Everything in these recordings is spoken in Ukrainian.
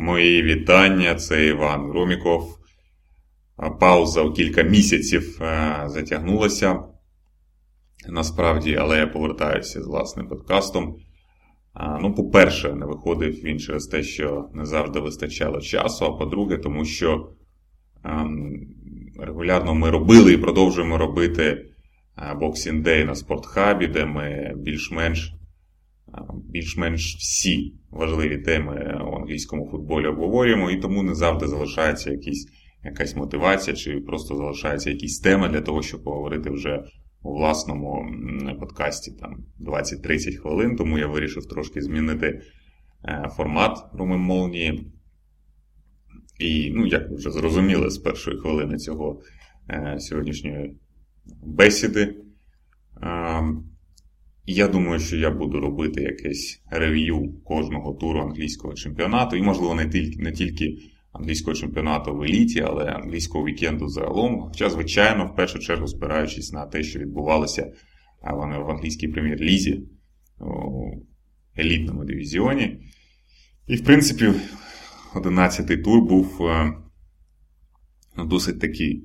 Мої вітання, це Іван Руміков. Пауза у кілька місяців е, затягнулася насправді, але я повертаюся з власним подкастом. Ну, по-перше, не виходив він через те, що не завжди вистачало часу. А по-друге, тому що ем, регулярно ми робили і продовжуємо робити Boxing Day на спортхабі, де ми більш-менш більш-менш всі важливі теми у англійському футболі обговорюємо, і тому не завжди залишається якісь, якась мотивація, чи просто залишається якісь теми для того, щоб поговорити вже у власному подкасті там 20-30 хвилин. Тому я вирішив трошки змінити е, формат Румен Молнії. І, ну, як ви вже зрозуміли, з першої хвилини цього е, сьогоднішньої бесіди. Я думаю, що я буду робити якесь рев'ю кожного туру англійського чемпіонату, і, можливо, не тільки не тільки англійського чемпіонату в еліті, але англійського вікенду загалом. Хоча, звичайно, в першу чергу спираючись на те, що відбувалося в англійській прем'єр-лізі у елітному дивізіоні. І, в принципі, 11-й тур був е, ну, досить такий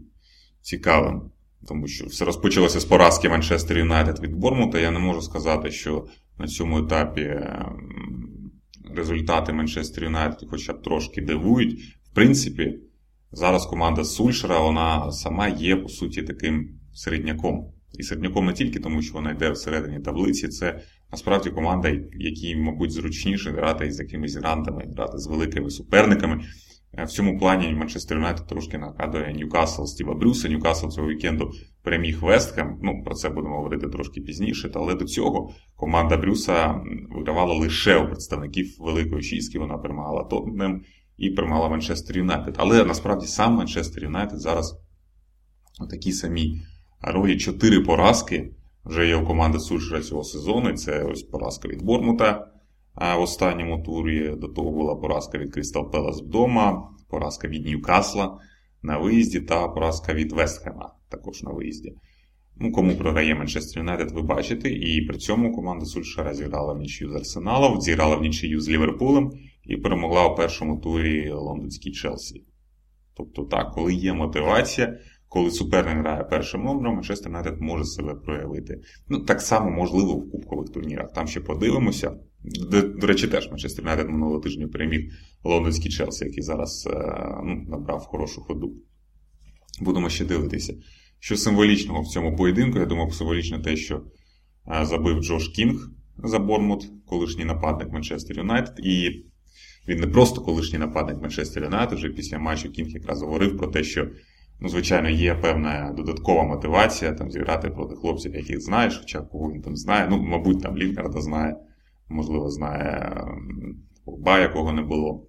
цікавим тому що все розпочалося з поразки Манчестер Юнайтед від Бормута. Я не можу сказати, що на цьому етапі ем, результати Манчестер Юнайтед хоча б трошки дивують. В принципі, зараз команда Сульшера вона сама є, по суті, таким середняком. І середняком не тільки тому, що вона йде всередині таблиці, це насправді команда, якій, мабуть, зручніше грати з якимись грантами, грати з великими суперниками. Е, в цьому плані Манчестер Юнайтед трошки нагадує Ньюкасл Стіва Брюса. Ньюкасл цього вікенду переміг Вестхем. Ну, про це будемо говорити трошки пізніше. Але до цього команда Брюса вигравала лише у представників Великої Шістки. Вона перемагала Тоттенем і перемагала Манчестер Юнайтед. Але насправді сам Манчестер Юнайтед зараз у такій самій ролі чотири поразки. Вже є у команди Сульшера цього сезону. Це ось поразка від Бормута в останньому турі. До того була поразка від Крістал Пелас вдома, поразка від Ньюкасла на виїзді та поразка від Вестхема також на виїзді. Ну, Кому програє Манчестер Юнайтед, ви бачите. І при цьому команда Сульшера зіграла в нічию з Арсеналом, зіграла в нічию з Ліверпулем і перемогла у першому турі лондонській Челсі. Тобто, так, коли є мотивація, коли суперник грає першим номером, Манчестер Юнайтед може себе проявити. Ну, так само можливо в кубкових турнірах. Там ще подивимося. До, до речі, теж Манчестер Юнайтед минулого тижня переміг лондонський Челсі, який зараз е, ну, набрав хорошу ходу. Будемо ще дивитися. Що символічного в цьому поєдинку, я думаю, символічно те, що е, забив Джош Кінг за Борнмут, колишній нападник Манчестер Юнайтед. І він не просто колишній нападник Манчестер Юнайтед, вже після матчу Кінг якраз говорив про те, що, ну, звичайно, є певна додаткова мотивація там зіграти проти хлопців, яких знаєш, хоча кого він там знає. Ну, мабуть, там Лінкарда знає можливо, знає Погба, якого не було.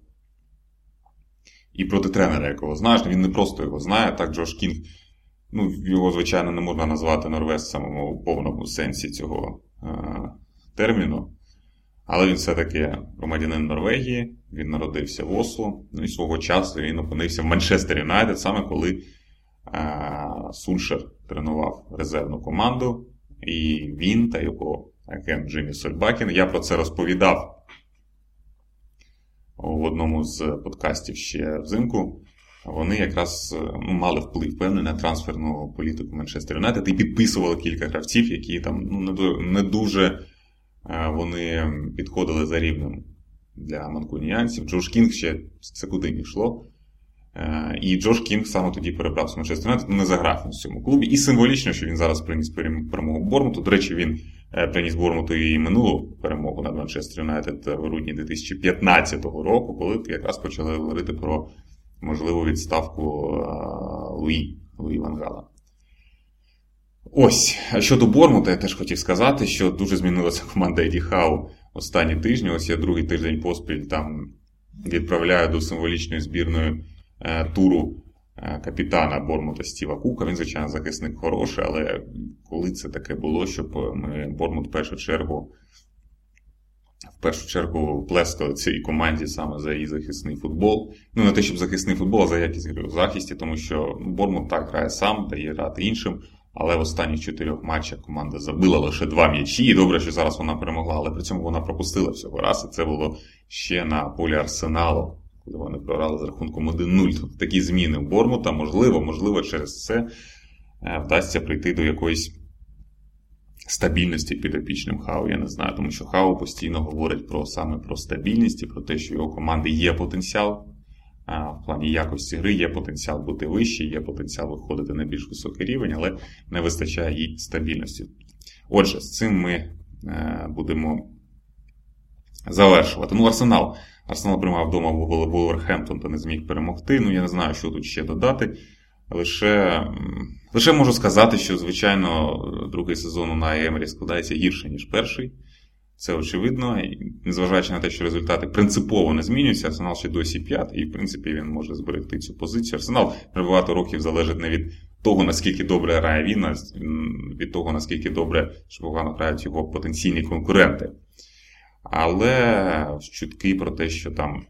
І проти тренера, якого знаєш, він не просто його знає. Так, Джош Кінг, ну, його, звичайно, не можна назвати норвезцем у повному сенсі цього е, терміну. Але він все-таки громадянин Норвегії, він народився в Осло, ну і свого часу він опинився в Манчестер Юнайтед, саме коли Сульшер тренував резервну команду, і він та його агент Джиммі Сольбакін. Я про це розповідав в одному з подкастів ще взимку. Вони якраз ну, мали вплив певний на трансферну політику Манчестер Юнайтед і підписували кілька гравців, які там ну, не дуже е, вони підходили за рівнем для манкуніянців. Джош Кінг ще це куди не йшло. Е, і Джош Кінг саме тоді перебрав з Манчестер Юнайтед, не заграв в цьому клубі. І символічно, що він зараз приніс перемогу Борнмуту. До речі, він Е, приніс Борнмуту і минулу перемогу над Манчестер Юнайтед в грудні 2015 року, коли якраз почали говорити про можливу відставку е, Луї Луї ван Гала. Ось, щодо Борнмута, я теж хотів сказати, що дуже змінилася команда Еді Хау останні тижні. Ось я другий тиждень поспіль там відправляю до символічної збірної туру Е, капітана Бормута Стіва Кука. Він, звичайно, захисник хороший, але коли це таке було, щоб ми Бормут в першу чергу. В першу чергу плескали цій команді саме за її захисний футбол. Ну, не те, щоб захисний футбол, а за якість гри у захисті, тому що Бормут так грає сам, дає грати іншим. Але в останніх чотирьох матчах команда забила лише два м'ячі. І добре, що зараз вона перемогла, але при цьому вона пропустила всього раз. І це було ще на полі Арсеналу коли вони програли з рахунком 1-0. Тобто такі зміни в Бормута, можливо, можливо, через це е, вдасться прийти до якоїсь стабільності підопічним Хау. Я не знаю, тому що Хау постійно говорить про саме про стабільність і про те, що його команди є потенціал. В плані якості гри є потенціал бути вищий, є потенціал виходити на більш високий рівень, але не вистачає їй стабільності. Отже, з цим ми е, будемо завершувати. Ну, Арсенал. Арсенал приймав вдома Вулверхемптон та не зміг перемогти. Ну, я не знаю, що тут ще додати. Лише лише можу сказати, що, звичайно, другий сезон у Найемрі складається гірше, ніж перший. Це очевидно. І незважаючи на те, що результати принципово не змінюються, Арсенал ще досі п'ятий, і, в принципі, він може зберегти цю позицію. Арсенал багато років залежить не від того, наскільки добре грає він, а від того, наскільки добре що погано грають його потенційні конкуренти. Але чутки про те, що там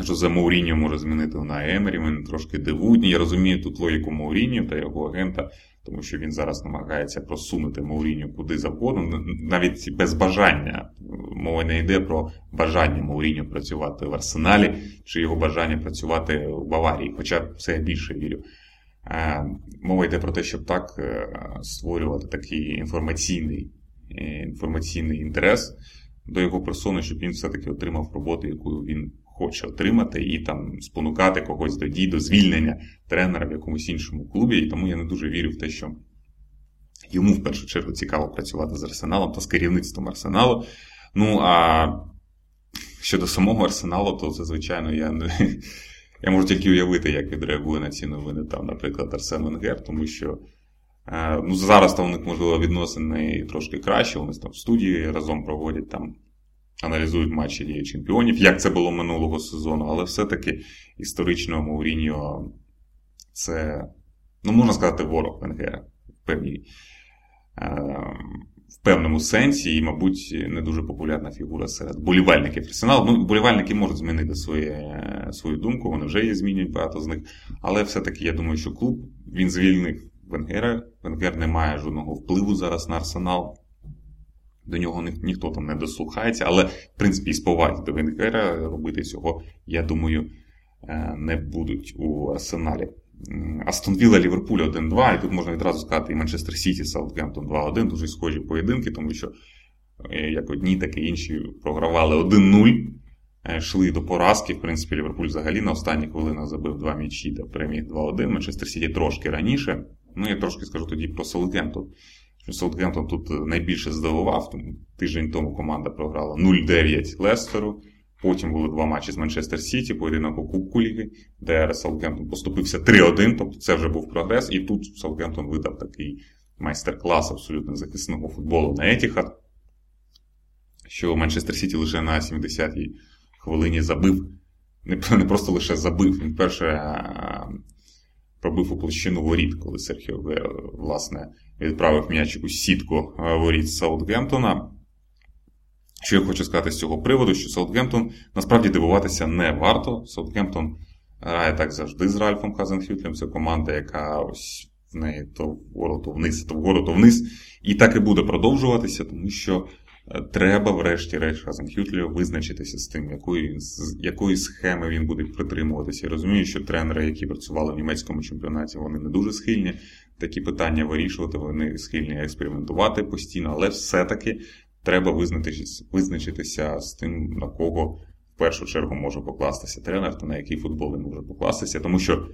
Жозе Мауріньо може змінити на Емері, мене трошки дивують. Я розумію тут логіку Мауріньо та його агента, тому що він зараз намагається просунути Мауріньо куди завгодно, навіть без бажання. Мова не йде про бажання Мауріньо працювати в Арсеналі чи його бажання працювати в Баварії, хоча це я більше вірю. Е, мова йде про те, щоб так е, створювати такий інформаційний е, інформаційний інтерес до його персони, щоб він все-таки отримав роботу, яку він хоче отримати, і там спонукати когось до дій, до звільнення тренера в якомусь іншому клубі. І тому я не дуже вірю в те, що йому в першу чергу цікаво працювати з арсеналом та з керівництвом арсеналу. Ну а щодо самого арсеналу, то це, звичайно, я не. Я можу тільки уявити, як відреагує на ці новини, там, наприклад, Арсен Венгер, тому що ну, зараз там у них, можливо, відносини трошки краще. Вони там в студії разом проводять там аналізують матчі Ліги Чемпіонів, як це було минулого сезону, але все-таки історично Мауріньо це, ну, можна сказати, ворог Венгера в певній. Е, в певному сенсі, і, мабуть, не дуже популярна фігура серед болівальників Арсеналу. Ну, болівальники можуть змінити своє, свою думку, вони вже її змінюють багато з них. Але все-таки я думаю, що клуб він звільнив Венгера. Венгер не має жодного впливу зараз на Арсенал. До нього ні, ніхто там не дослухається, але, в принципі, із поваги до Венгера робити цього, я думаю, е, не будуть у Арсеналі. Астон Вілла Ліверпуль 1-2, і тут можна відразу сказати і Манчестер Сіті Саутгемптон 2-1, дуже схожі поєдинки, тому що е, як одні, так і інші програвали 1-0, е, йшли до поразки. В принципі, Ліверпуль взагалі на останніх хвилинах забив два м'ячі та переміг 2-1. Манчестер Сіті трошки раніше. Ну, я трошки скажу тоді про Саутгемптон. Саутгемптон тут найбільше здивував. Тому тиждень тому команда програла 0-9 Лестеру. Потім були два матчі з Манчестер Сіті, поєдинок у Кубку Ліги, де Саутгемптон поступився 3-1, тобто це вже був прогрес. І тут Саутгемптон видав такий майстер-клас абсолютно захисного футболу на Етіхад, що Манчестер Сіті лише на 70-й хвилині забив. Не просто лише забив. Він перше пробив у площину воріт, коли Серхіо власне, відправив м'яч у сітку воріт Саутгемптона. Що я хочу сказати з цього приводу, що Саутгемптон насправді дивуватися не варто. Саутгемптон грає так завжди з Ральфом Хазенхютлем. Це команда, яка ось в неї то вгору, то вниз, то вгору, то вниз. І так і буде продовжуватися, тому що е, треба, врешті-решт, Хазенхютлю визначитися з тим, якої з якої схеми він буде притримуватися. Я розумію, що тренери, які працювали в німецькому чемпіонаті, вони не дуже схильні такі питання вирішувати, вони схильні експериментувати постійно, але все-таки треба визначитися, визначитися з тим, на кого в першу чергу може покластися тренер, та на який футбол він може покластися. Тому що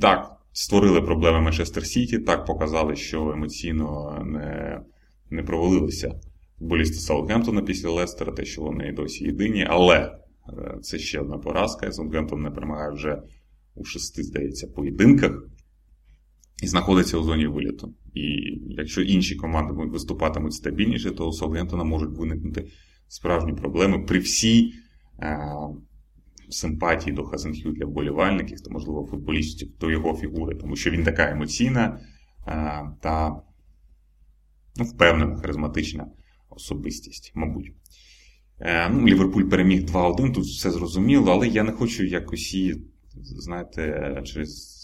так, створили проблеми Манчестер Сіті, так показали, що емоційно не не провалилися футболісти Саутгемптона після Лестера, те, що вони досі єдині, але е, це ще одна поразка. Саутгемптон не перемагає вже у шести, здається, поєдинках і знаходиться у зоні виліту. І якщо інші команди виступатимуть стабільніше, то у Саутгемптона можуть виникнути справжні проблеми при всій е, симпатії до Хазенхю для вболівальників, то, можливо, футболістів до його фігури, тому що він така емоційна е, та ну, впевнена, харизматична особистість, мабуть. Е, ну, Ліверпуль переміг 2-1, тут все зрозуміло, але я не хочу якось її, знаєте, через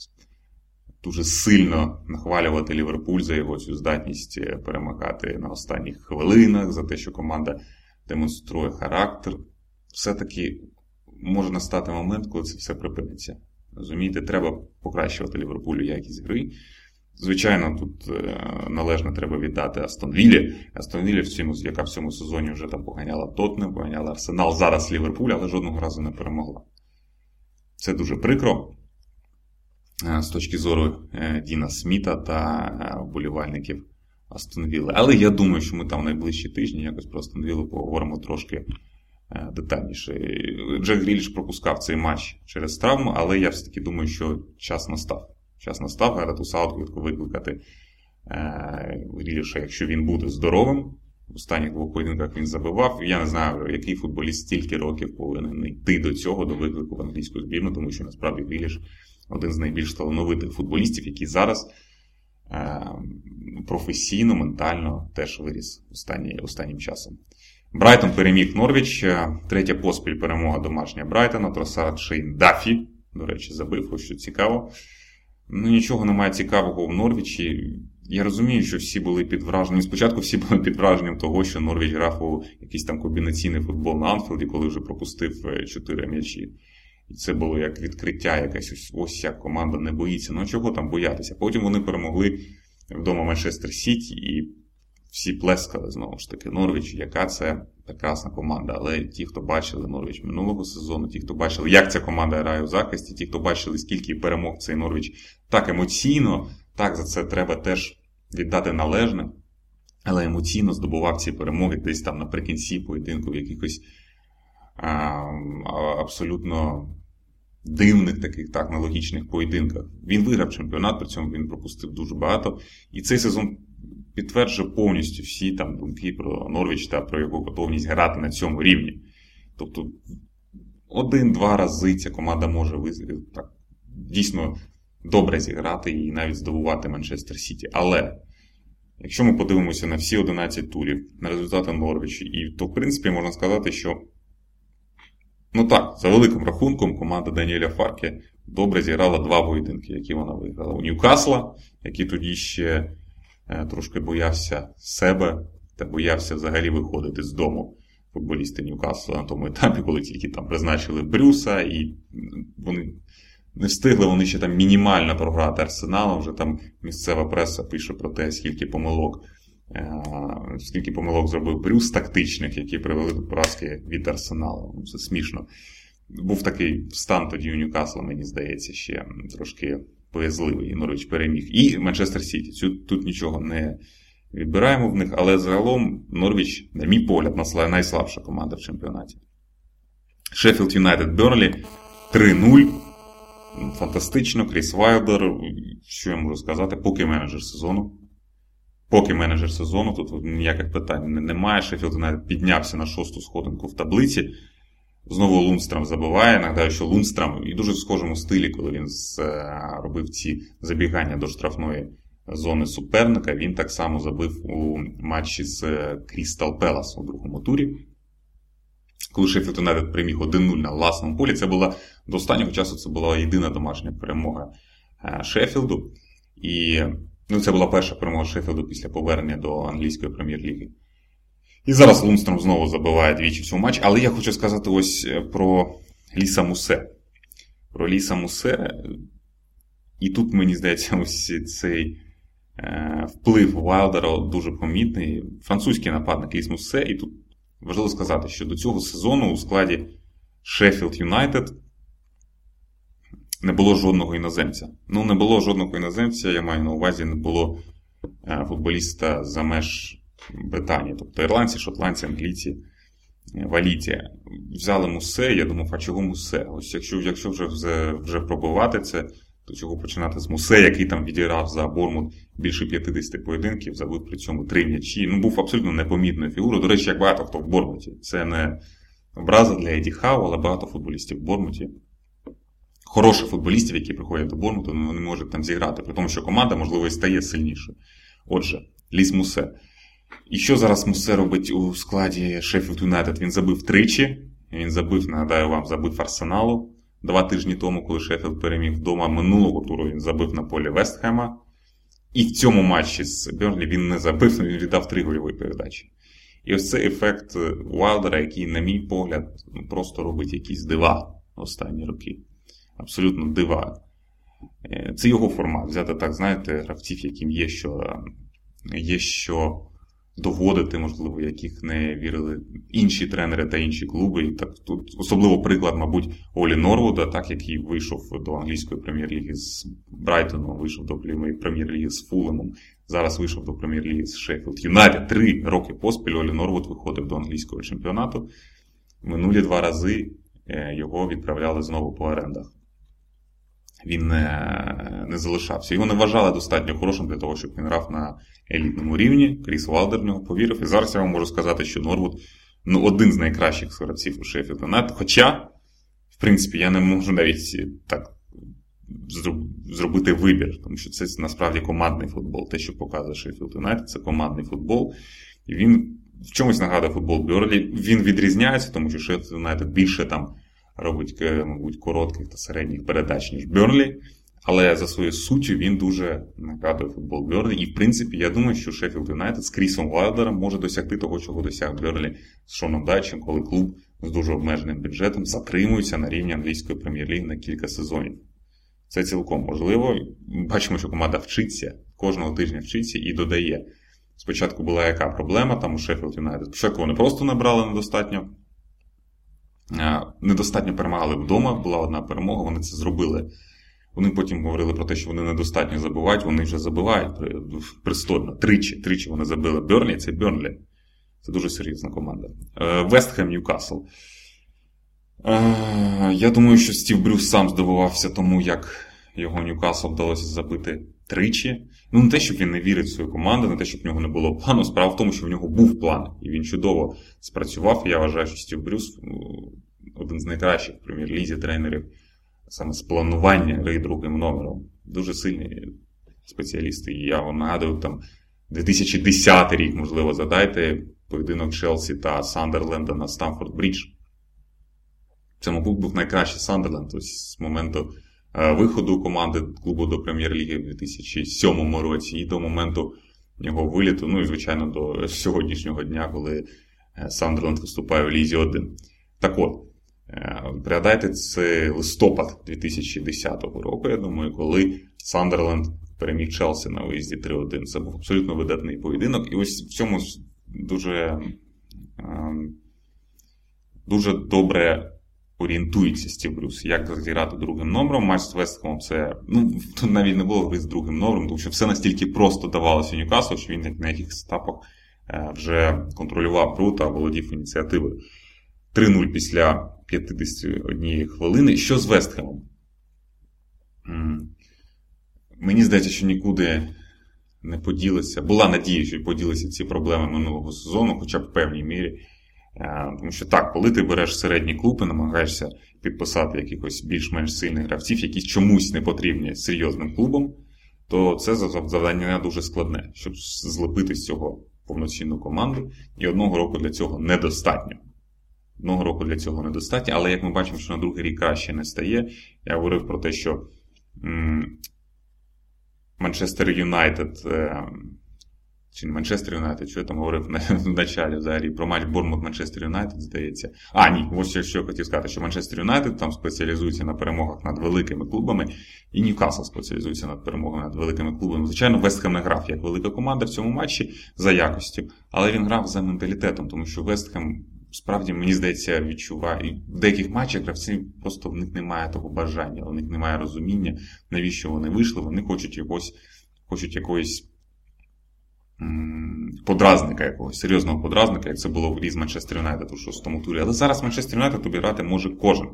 дуже сильно нахвалювати Ліверпуль за його цю здатність е, перемагати на останніх хвилинах, за те, що команда демонструє характер. Все-таки може настати момент, коли це все припиниться. Розумієте, треба покращувати Ліверпулю якість гри. Звичайно, тут е, належно треба віддати Астон Віллі. Астон Віллі, в цьому, яка в цьому сезоні вже там поганяла Тотнем, поганяла Арсенал, зараз Ліверпуль, але жодного разу не перемогла. Це дуже прикро е, з точки зору е, Діна Сміта та вболівальників Астон Вілли. Але я думаю, що ми там в найближчі тижні якось про Астон Віллу поговоримо трошки детальніше. Джек Гріліш пропускав цей матч через травму, але я все-таки думаю, що час настав. Час настав Гарету Саутгетку викликати Гріліша, якщо він буде здоровим. В останніх двох поєдинках він забивав. Я не знаю, який футболіст стільки років повинен йти до цього, до виклику в англійську збірну, тому що насправді Гріліш один з найбільш талановитих футболістів, який зараз е, професійно, ментально теж виріс останні, останнім часом. Брайтон переміг Норвіч. Е, третя поспіль перемога домашня Брайтона. Тросард Шейн Даффі, до речі, забив, ось що цікаво. Ну, нічого немає цікавого в Норвічі. Я розумію, що всі були під враженням. Спочатку всі були під враженням того, що Норвіч грав у якийсь там комбінаційний футбол на Анфілді, коли вже пропустив е, чотири м'ячі. І це було як відкриття, якесь ось ось як команда не боїться. Ну чого там боятися? Потім вони перемогли вдома Манчестер Сіті і всі плескали знову ж таки Норвіч, яка це прекрасна команда. Але ті, хто бачили Норвіч минулого сезону, ті, хто бачили, як ця команда грає у захисті, ті, хто бачили, скільки перемог цей Норвіч так емоційно, так за це треба теж віддати належне. Але емоційно здобував ці перемоги десь там наприкінці поєдинку в якихось а, абсолютно дивних таких так, нелогічних поєдинках. Він виграв чемпіонат, при цьому він пропустив дуже багато. І цей сезон підтверджує повністю всі там думки про Норвіч та про його готовність грати на цьому рівні. Тобто один-два рази ця команда може так, дійсно добре зіграти і навіть здобувати Манчестер Сіті. Але якщо ми подивимося на всі 11 турів, на результати Норвічі, і то, в принципі, можна сказати, що. Ну так, за великим рахунком, команда Даніеля Фарке добре зіграла два поєдинки, які вона виграла. У Ньюкасла, який тоді ще трошки боявся себе та боявся взагалі виходити з дому футболісти Ньюкасла на тому етапі, коли тільки там призначили Брюса, і вони не встигли вони ще там мінімально програти Арсеналом. Вже там місцева преса пише про те, скільки помилок. Е, скільки помилок зробив Брюс тактичних, які привели до поразки від Арсеналу. Ну, це смішно. Був такий стан тоді у Ньюкасла, мені здається, ще трошки боязливий. Норвіч переміг. І Манчестер Сіті. Тут нічого не відбираємо в них, але загалом Норвіч, на мій погляд, найслабша команда в чемпіонаті. Шеффілд Юнайтед Бернлі 3-0. Фантастично, Кріс Вайлдер. Що я можу сказати, поки менеджер сезону. Поки менеджер сезону, тут ніяких питань немає. Шеффілд Юнайтед піднявся на шосту сходинку в таблиці. Знову Лунстрам забиває. Нагадаю, що Лунстрам і дуже в схожому стилі, коли він робив ці забігання до штрафної зони суперника, він так само забив у матчі з Крістал Пелас у другому турі. Коли Шеффілд Юнайтед переміг 1-0 на власному полі, це була до останнього часу це була єдина домашня перемога е, Шеффілду. І ну, це була перша перемога Шеффілду після повернення до англійської прем'єр-ліги. І зараз Лундстрам знову забиває двічі цьому матчі. Але я хочу сказати ось е, про Ліса Муссе. Про Ліса Муссе. І тут, мені здається, ось цей е, вплив Вайлдера дуже помітний. Французький нападник Ліс Муссе. І тут важливо сказати, що до цього сезону у складі Шеффілд Юнайтед не було жодного іноземця. Ну, не було жодного іноземця, я маю на увазі, не було е, футболіста за меж Британії, тобто ірландці, шотландці, англійці, валіті. Взяли мусе, я думав, а чого мусе? Ось якщо якщо вже вже пробувати це, то чого починати з мусе, який там відіграв за Бормут більше 50 поєдинків, забив при цьому три м'ячі. Ну, був абсолютно непомітною фігурою. До речі, як багато хто в Бормуті. Це не образа для Еді Хау, але багато футболістів в Бормуті. Хороших футболістів, які приходять до Бормуту, вони можуть там зіграти, при тому, що команда, можливо, і стає сильнішою. Отже, Ліс Муссе. І що зараз Муссе робить у складі Шеффілд Юнайтед? Він забив тричі. Він забив, нагадаю вам, забив Арсеналу два тижні тому, коли Шеффілд переміг вдома минулого туру, він забив на полі Вестхема. І в цьому матчі з Бернлі він не забив, він віддав три гольові передачі. І ось цей ефект Вайлдера, який, на мій погляд, ну, просто робить якісь дива останні роки. Абсолютно дива. Е, це його формат. Взяти так, знаєте, гравців, яким є що є що доводити, можливо, яких не вірили інші тренери та інші клуби. І так тут особливо приклад, мабуть, Олі Норвуда, так який вийшов до англійської прем'єр-ліги з Брайтоном, вийшов до прем'єр-ліги з Фулемом. Зараз вийшов до прем'єр-ліги з Шеффілд Юнайтед. Три роки поспіль Олі Норвуд виходив до англійського чемпіонату. Минулі два рази е, його відправляли знову по орендах. Він не не залишався. Його не вважали достатньо хорошим для того, щоб він грав на елітному рівні. Кріс Вайлдер в нього повірив. І зараз я вам можу сказати, що Норвуд ну, один з найкращих гравців у Шеффілд Юнайтед. Хоча, в принципі, я не можу навіть так зробити вибір, тому що це насправді командний футбол. Те, що показує Шеффілд Юнайтед, це командний футбол. І він в чомусь нагадує футбол Бьорнлі. Він відрізняється, тому що Шеффілд Юнайтед більше там робить, е, мабуть, коротких та середніх передач, ніж Бьорнлі. Але за своєю суттю він дуже нагадує футбол Бьорнлі. І, в принципі, я думаю, що Шеффілд Юнайтед з Крісом Вайлдером може досягти того, чого досяг Бьорнлі з Шоном Дайчем, коли клуб з дуже обмеженим бюджетом затримується на рівні англійської прем'єр-ліги на кілька сезонів. Це цілком можливо. Бачимо, що команда вчиться, кожного тижня вчиться і додає. Спочатку була яка проблема там у Шеффілд Юнайтед. Спочатку вони просто набрали недостатньо. Недостатньо перемагали вдома, була одна перемога, вони це зробили. Вони потім говорили про те, що вони недостатньо забивають, вони вже забивають пристойно. Тричі тричі вони забили Бернлі, це Бернлі. Це дуже серйозна команда. Вестхем Ньюкасл. Е, я думаю, що Стів Брюс сам здивувався тому, як його Ньюкасл вдалося забити тричі. Ну, не те, щоб він не вірить в свою команду, не те, щоб в нього не було плану. Справа в тому, що в нього був план, і він чудово спрацював. Я вважаю, що Стів Брюс ну, один з найкращих в прем'єр-лізі тренерів саме з планування гри другим номером. Дуже сильний спеціаліст. І я вам нагадую, там 2010 рік, можливо, задайте поєдинок Челсі та Сандерленда на Стамфорд Брідж. Це, мабуть, був найкращий Сандерленд ось з моменту виходу команди клубу до прем'єр-ліги в 2007 році і до моменту його виліту, ну і, звичайно, до сьогоднішнього дня, коли е, Сандерленд виступає в Лізі 1. Так от, е, пригадайте, це листопад 2010 року, я думаю, коли Сандерленд переміг Челсі на виїзді 3-1. Це був абсолютно видатний поєдинок. І ось в цьому дуже, ем, дуже добре орієнтується Брюс, як зіграти другим номером. Матч з Вестхемом це ну, навіть не було гри з другим номером, тому що все настільки просто давалося Ньюкаслу, що він на якихось етапах е, вже контролював гру та володів ініціативою. 3-0 після 51 хвилини. Що з Вестхемом? Мені здається, що нікуди не поділися. Була надія, що поділися ці проблеми минулого сезону, хоча б в певній мірі. Е, тому що так, коли ти береш середні клуби, намагаєшся підписати якихось більш-менш сильних гравців, які чомусь не потрібні серйозним клубам, то це завдання дуже складне, щоб злепити з цього повноцінну команду. І одного року для цього недостатньо. Одного року для цього недостатньо, але як ми бачимо, що на другий рік краще не стає. Я говорив про те, що Манчестер Юнайтед чи Манчестер Юнайтед, що я там говорив в началі взагалі про матч Бормут Манчестер Юнайтед, здається. А, ні, ось що я хотів сказати, що Манчестер Юнайтед там спеціалізується на перемогах над великими клубами, і Ньюкасл спеціалізується над перемогами над великими клубами. Звичайно, Вестхем не грав як велика команда в цьому матчі за якостю, але він грав за менталітетом, тому що Вестхем. Справді, мені здається, відчуває. І в деяких матчах гравці просто в них немає того бажання, у них немає розуміння, навіщо вони вийшли. Вони хочуть якось, хочуть якоїсь подразника якогось, серйозного подразника, як це було в різ Манчестер Юнайтед у шостому турі. Але зараз Манчестер Юнайтед обіграти може кожен.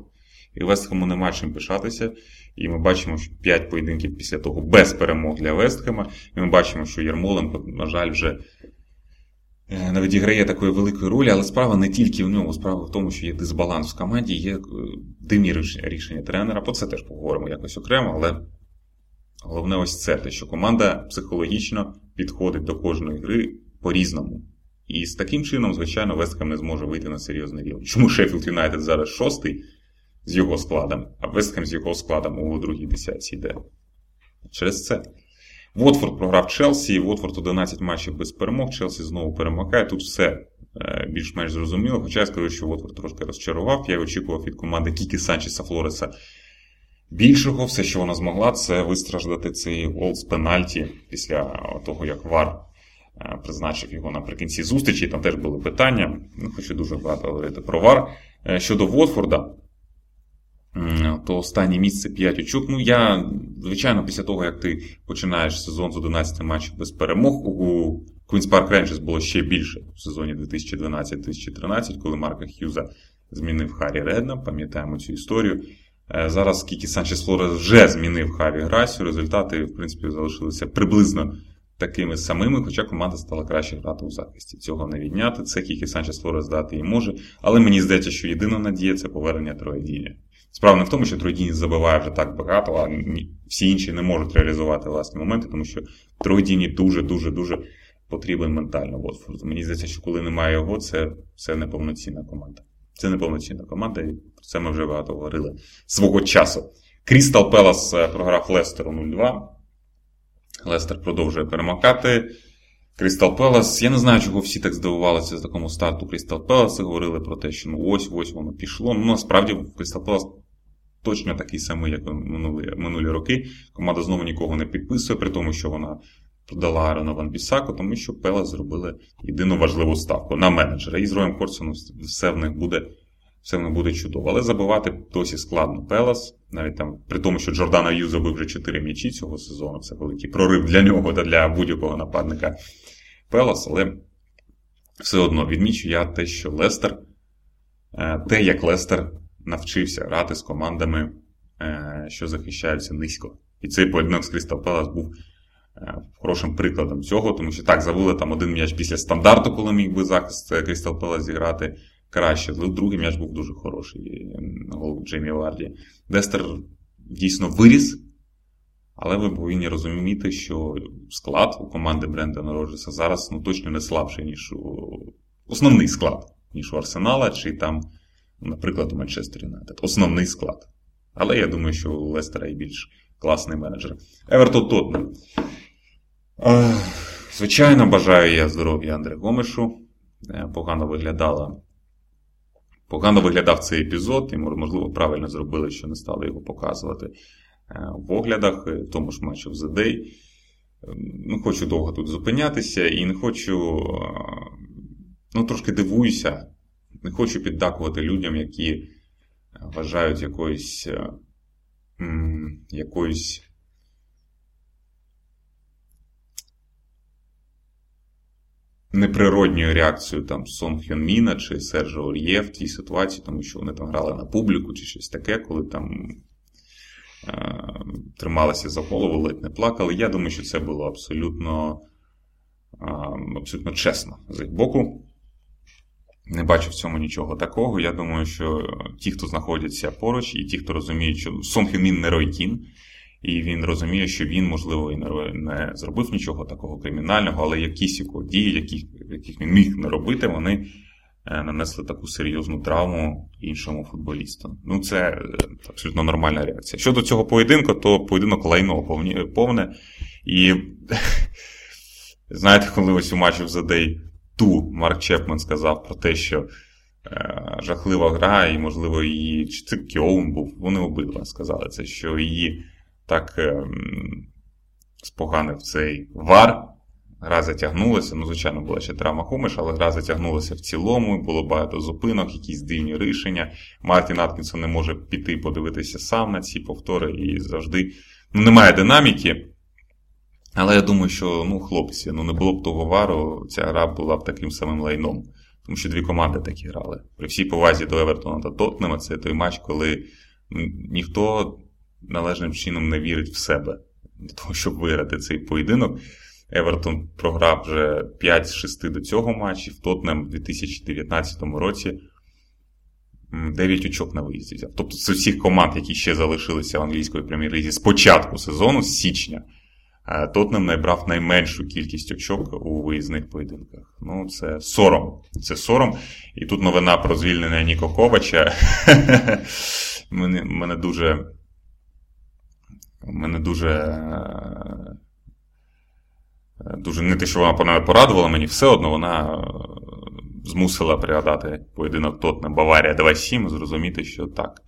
І Вестхему нема чим пишатися. І ми бачимо, що 5 поєдинків після того без перемог для Вестхема. І ми бачимо, що Єрмоленко, на жаль, вже не відіграє такої великої ролі, але справа не тільки в ньому, справа в тому, що є дисбаланс в команді, є е, дивні рішення тренера. Про це теж поговоримо якось окремо, але головне ось це те, що команда психологічно підходить до кожної гри по-різному. І з таким чином, звичайно, Вестхем не зможе вийти на серйозний рівень. Чому Шеффілд Юнайтед зараз шостий з його складом, а Вестхем з його складом у другій десятці йде? Через це. Вотфорд програв Челсі, Вотфорд 11 матчів без перемог. Челсі знову перемагає. Тут все більш-менш зрозуміло. Хоча я скажу, що Уотфорд трошки розчарував. Я очікував від команди Кікі Санчеса Флореса більшого. Все, що вона змогла, це вистраждати цей гол з пенальті після того, як Вар призначив його наприкінці зустрічі. Там теж були питання. Не хочу дуже багато говорити про Вар. Щодо Уотфорда, то останнє місце 5 очок. Ну, я, звичайно, після того, як ти починаєш сезон з 11 матчів без перемог, у Queen's Park Rangers було ще більше в сезоні 2012-2013, коли Марка Х'юза змінив Харі Редна, пам'ятаємо цю історію. Е, зараз Кікі Санчес Флорес вже змінив Хаві Грасю. Результати, в принципі, залишилися приблизно такими самими, хоча команда стала краще грати у захисті. Цього не відняти. Це Кікі Санчес Флорес дати і може. Але мені здається, що єдина надія це повернення Троєдіння. Справа не в тому, що Тройдіні забиває вже так багато, а всі інші не можуть реалізувати власні моменти, тому що Тройдіні дуже-дуже дуже потрібен ментально Watford. Мені здається, що коли немає його, це, це неповноцінна команда. Це неповноцінна команда, про це ми вже багато говорили свого часу. Крістал Пелас програв Лестеру 0-2. Лестер продовжує перемагати. Крістал Пелас. Я не знаю, чого всі так здивувалися з такому старту Крістал Пелас і говорили про те, що ну ось-ось воно пішло. Ну, насправді, Крістал Пелас точно такий самий, як минулі, минулі роки. Команда знову нікого не підписує, при тому, що вона продала Арена Ван Бісаку, тому що Пелас зробили єдину важливу ставку на менеджера. І з Роєм Хорсоном все в них буде. Все в буде чудово. Але забивати досі складно Пелас. Навіть там, при тому, що Джордана Ю забив вже 4 м'ячі цього сезону. Це великий прорив для нього та для будь-якого нападника Пелас. Але все одно відмічу я те, що Лестер, е, те, як Лестер навчився грати з командами, е, що захищаються низько. І цей поєдинок з Крістал Пелас був е, хорошим прикладом цього, тому що так, завели там один м'яч після стандарту, коли міг би захист Крістал Пелас зіграти краще. Другий м'яч був дуже хороший гол Джеймі Варді. Дестер дійсно виріс, але ви повинні розуміти, що склад у команди Брендана Роджеса зараз ну, точно не слабший, ніж у основний склад, ніж у Арсенала, чи там, наприклад, у Манчестер Юнайтед. Основний склад. Але я думаю, що у Лестера і більш класний менеджер. Евертон Тотнем. Звичайно, бажаю я здоров'я Андре Гомешу. Е, погано виглядала Погано виглядав цей епізод, і, можливо, правильно зробили, що не стали його показувати е, в оглядах, е, в тому ж матчі в The Day. Не хочу довго тут зупинятися і не хочу, е, ну, трошки дивуюся, не хочу піддакувати людям, які вважають якоюсь якоюсь неприродньою реакцією там Сон Хьонміна чи Сержа Ор'є в тій ситуації, тому що вони там грали на публіку чи щось таке, коли там е, трималися за голову, ледь не плакали. Я думаю, що це було абсолютно, е, абсолютно чесно з їх боку. Не бачу в цьому нічого такого. Я думаю, що ті, хто знаходяться поруч, і ті, хто розуміють, що Сон Хюмін не Ройтін, і він розуміє, що він, можливо, і не зробив нічого такого кримінального, але якісь його дії, яких, яких він міг не робити, вони е, нанесли таку серйозну травму іншому футболісту. Ну, це е, абсолютно нормальна реакція. Щодо цього поєдинку, то поєдинок лайно повне. І знаєте, коли ось у матчі в Задей ту Марк Чепмен сказав про те, що. Е, жахлива гра, і, можливо, її чи це Кьоун був. Вони обидва сказали це, що її так ем, споганив цей вар. Гра затягнулася. Ну, звичайно, була ще травма Хумиш, але гра затягнулася в цілому, було багато зупинок, якісь дивні рішення. Мартін Аткінсон не може піти подивитися сам на ці повтори і завжди ну, немає динаміки. Але я думаю, що ну, хлопці, ну не було б того вару, ця гра була б таким самим лайном. Тому що дві команди такі грали. При всій повазі до Евертона та Тотнема, це той матч, коли ніхто належним чином не вірить в себе для того, щоб виграти цей поєдинок. Евертон програв вже 5 з 6 до цього матчів. Тотнем в 2019 році 9 очок на виїзді взяв. Тобто це всіх команд, які ще залишилися в англійської прем'єр-лізі з початку сезону, з січня. Тотнем набрав найменшу кількість очок у виїзних поєдинках. Ну, це сором. Це сором. І тут новина про звільнення Ніко Ковача. мене, мене мене дуже. Дуже не те, що вона порадувала мені все одно, вона змусила пригадати поєдинок Тотна Баварія 2-7, зрозуміти, що так.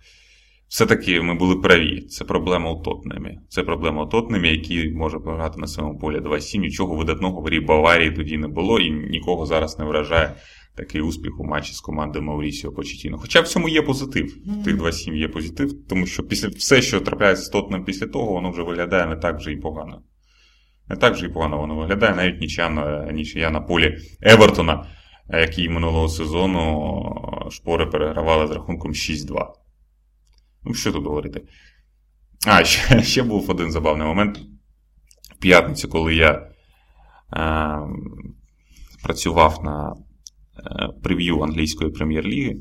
Все-таки ми були праві. Це проблема у Тотнемі. Це проблема у Тотнемі, який може програти на своєму полі 2-7. Нічого видатного в грі Баварії тоді не було, і нікого зараз не вражає такий успіх у матчі з командою Маурісіо Почетіно. Хоча в цьому є позитив. В тих 2-7 є позитив, тому що після все, що трапляється з Тотнем після того, воно вже виглядає не так вже і погано. Не так вже і погано воно виглядає, навіть нічия на, нічия на полі Евертона, який минулого сезону шпори перегравали з рахунком 6-2. Ну, що тут говорити? А, ще ще був один забавний момент. В п'ятницю, коли я е, працював на е, прев'ю англійської прем'єр-ліги,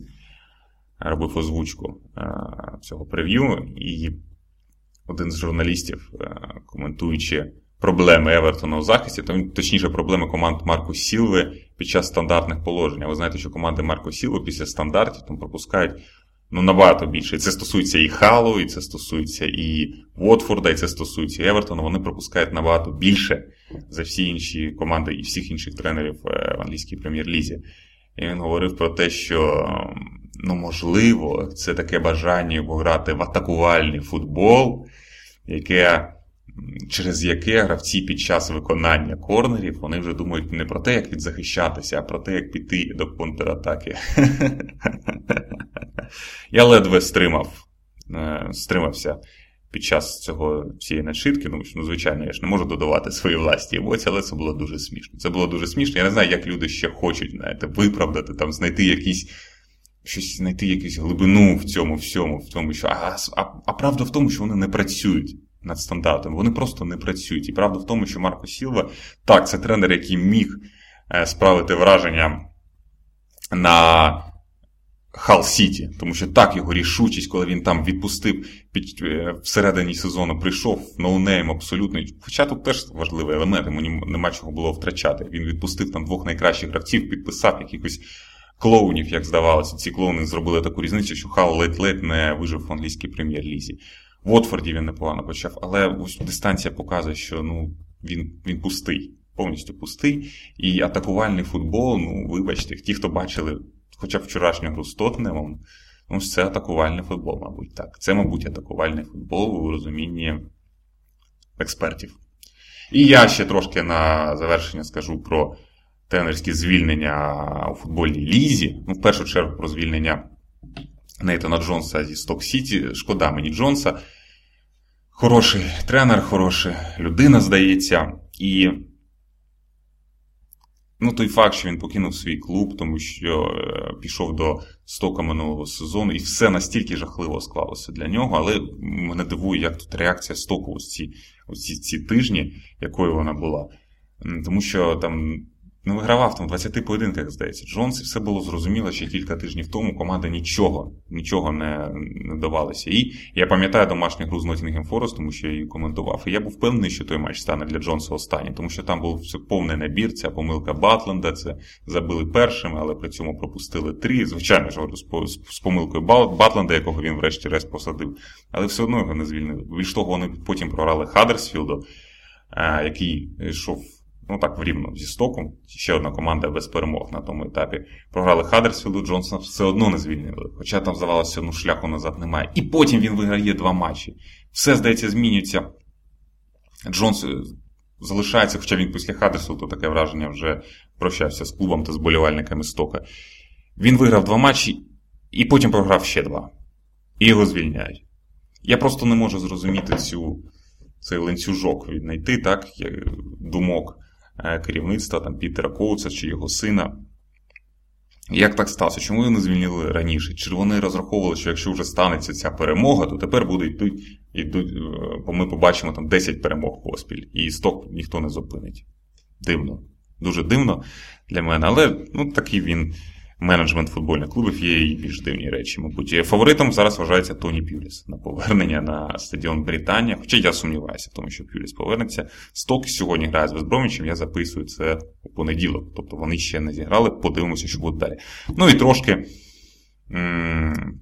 робив озвучку е, цього прев'ю, і один з журналістів, е, коментуючи проблеми Евертона у захисті, точніше, проблеми команд Марко Сілви під час стандартних положень. А ви знаєте, що команди Марко Сілви після стандартів там пропускають ну, набагато більше. І це стосується і Халу, і це стосується і Уотфорда, і це стосується і Евертона. Вони пропускають набагато більше за всі інші команди і всіх інших тренерів е, в англійській прем'єр-лізі. І він говорив про те, що ну, можливо, це таке бажання пограти в атакувальний футбол, яке. Через яке гравці під час виконання корнерів вони вже думають не про те, як відзахищатися, а про те, як піти до контратаки. Я ледве стримав, е, стримався під час цього цієї начитки. Ну, ну, звичайно, я ж не можу додавати свої власні емоції, але це було дуже смішно. Це було дуже смішно. Я не знаю, як люди ще хочуть знаєте, виправдати, там, знайти якісь. Щось знайти якусь глибину в цьому всьому, в тому, що а, а, а правда в тому, що вони не працюють над стандартом. Вони просто не працюють. І правда в тому, що Марко Сілва, так, це тренер, який міг е, справити враження на Хал Сіті, тому що так його рішучість, коли він там відпустив під е, всередині сезону, прийшов no-name абсолютно. Хоча тут теж важливий елемент, йому нема чого було втрачати. Він відпустив там двох найкращих гравців, підписав якихось клоунів, як здавалося. Ці клоуни зробили таку різницю, що Хал ледь-ледь не вижив в англійській прем'єр-лізі. В Отфорді він непогано почав, але ось дистанція показує, що ну, він, він пустий. Повністю пустий. І атакувальний футбол, ну, вибачте, ті, хто бачили хоча б вчорашню гру з Тотнемом, ну, це атакувальний футбол, мабуть, так. Це, мабуть, атакувальний футбол у розумінні експертів. І я ще трошки на завершення скажу про тренерські звільнення у футбольній лізі. Ну, в першу чергу про звільнення Нейтана Джонса зі Сток Сіті. Шкода мені Джонса. Хороший тренер, хороша людина, здається. І ну, той факт, що він покинув свій клуб, тому що е, пішов до стока минулого сезону, і все настільки жахливо склалося для нього. Але мене дивує, як тут реакція стоку ось ці, ось ці, ці тижні, якою вона була. Тому що там не вигравав там в 20 поєдинках, здається. Джонс, і все було зрозуміло ще кілька тижнів тому. Команда нічого нічого не не давалася. І я пам'ятаю домашню гру з Ноттінгем Форест, тому що я її коментував. І я був впевнений, що той матч стане для Джонса останнім, тому що там був повний набір. Ця помилка Батленда, це забили першими, але при цьому пропустили три. Звичайно ж, з помилкою Батленда, якого він врешті-решт посадив. Але все одно його не звільнили. Більш того, вони потім програли Хадерсфілду, е, який йшов ну так в рівно зі стоком. Ще одна команда без перемог на тому етапі. Програли Хадерсфілду, Джонсона все одно не звільнили. Хоча там, здавалося, ну шляху назад немає. І потім він виграє два матчі. Все, здається, змінюється. Джонс е, залишається, хоча він після Хадерсфілду таке враження вже прощався з клубом та з болівальниками стока. Він виграв два матчі і потім програв ще два. І його звільняють. Я просто не можу зрозуміти цю, цей ланцюжок віднайти, так, думок. Е, керівництва там, Пітера Коуца чи його сина. Як так сталося? Чому вони звільнили раніше? Чи вони розраховували, що якщо вже станеться ця перемога, то тепер буде йдуть, йдуть, бо ми побачимо там 10 перемог поспіль, і сток ніхто не зупинить. Дивно. Дуже дивно для мене, але ну, такий він менеджмент футбольних клубів є і більш дивні речі. Мабуть, фаворитом зараз вважається Тоні Пюліс на повернення на стадіон Британія. Хоча я сумніваюся, в тому що Пюліс повернеться. Сток сьогодні грає з Вестбромічем, я записую це у понеділок. Тобто вони ще не зіграли, подивимося, що буде далі. Ну і трошки.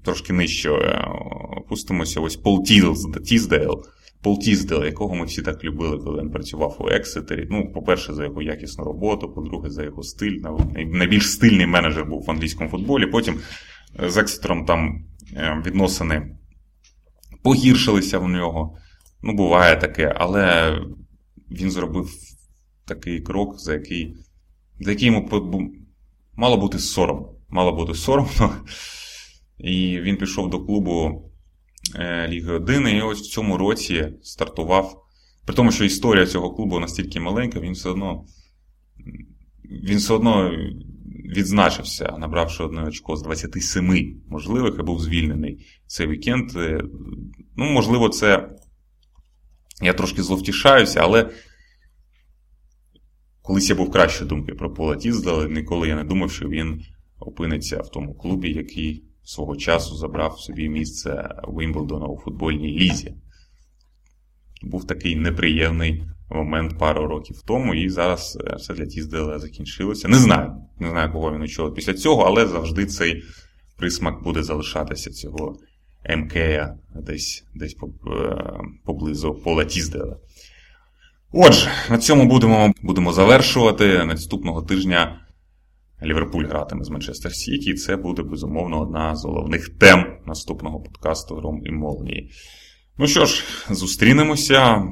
Трошки нижче е, опустимося. Ось Пол Тіздейл Пол Тіздел, якого ми всі так любили, коли він працював у Ексетері. Ну, по-перше, за його якісну роботу, по-друге, за його стиль. Найбільш стильний менеджер був в англійському футболі. Потім з Ексетером там відносини погіршилися в нього. Ну, буває таке, але він зробив такий крок, за який за який йому мало бути соромно. Мало бути соромно. І він пішов до клубу е, Ліги 1, і ось в цьому році стартував. При тому, що історія цього клубу настільки маленька, він все одно він все одно відзначився, набравши одне очко з 27 можливих, і був звільнений цей вікенд. Е, ну, можливо, це я трошки зловтішаюся, але колись я був кращої думки про Пола Тіздала, ніколи я не думав, що він опиниться в тому клубі, який свого часу забрав собі місце Вімблдона у футбольній лізі. Був такий неприємний момент пару років тому, і зараз е, все для Тіздела закінчилося. Не знаю, не знаю, кого він очолив після цього, але завжди цей присмак буде залишатися цього МК десь десь е, поблизу пола Тіздела. Отже, на цьому будемо будемо завершувати. Наступного тижня Ліверпуль гратиме з Манчестер Сіті, і це буде, безумовно, одна з головних тем наступного подкасту Гром і Молнії. Ну що ж, зустрінемося.